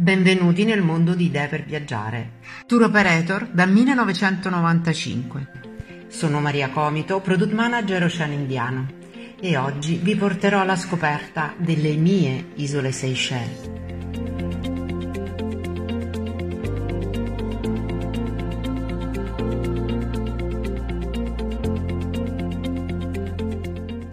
Benvenuti nel mondo di Idee per Viaggiare. Tour Operator dal 1995. Sono Maria Comito, Product Manager Oceano Indiano e oggi vi porterò alla scoperta delle mie isole Seychelles.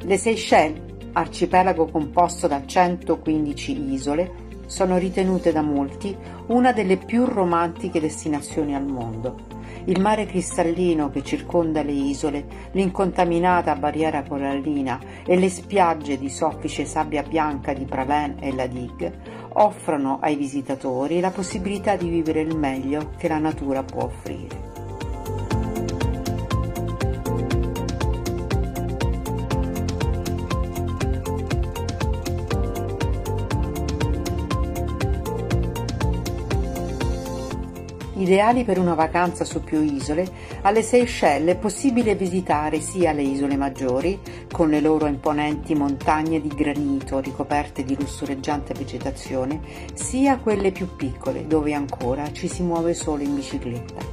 Le Seychelles, arcipelago composto da 115 isole, sono ritenute da molti una delle più romantiche destinazioni al mondo. Il mare cristallino che circonda le isole, l'incontaminata barriera corallina e le spiagge di soffice sabbia bianca di Praven e la Digue offrono ai visitatori la possibilità di vivere il meglio che la natura può offrire. Ideali per una vacanza su più isole, alle Seychelles è possibile visitare sia le isole maggiori, con le loro imponenti montagne di granito ricoperte di lussureggiante vegetazione, sia quelle più piccole, dove ancora ci si muove solo in bicicletta.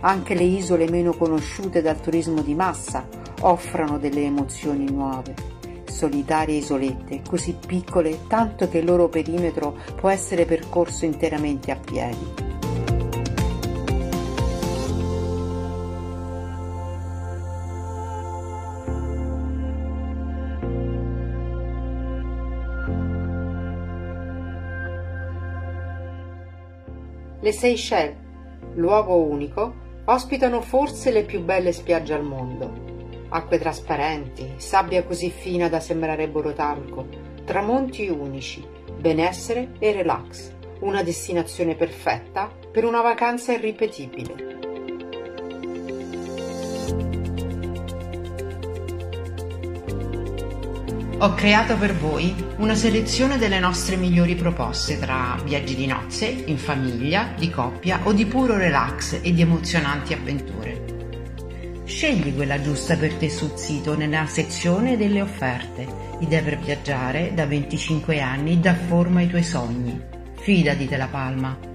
Anche le isole meno conosciute dal turismo di massa offrono delle emozioni nuove solitarie isolette, così piccole tanto che il loro perimetro può essere percorso interamente a piedi. Le Seychelles, luogo unico, ospitano forse le più belle spiagge al mondo. Acque trasparenti, sabbia così fina da sembrare borotalco, tramonti unici, benessere e relax. Una destinazione perfetta per una vacanza irripetibile. Ho creato per voi una selezione delle nostre migliori proposte tra viaggi di nozze, in famiglia, di coppia o di puro relax e di emozionanti avventure. Scegli quella giusta per te sul sito nella sezione delle offerte. Idee per viaggiare da 25 anni dà forma ai tuoi sogni. Fidati della Palma.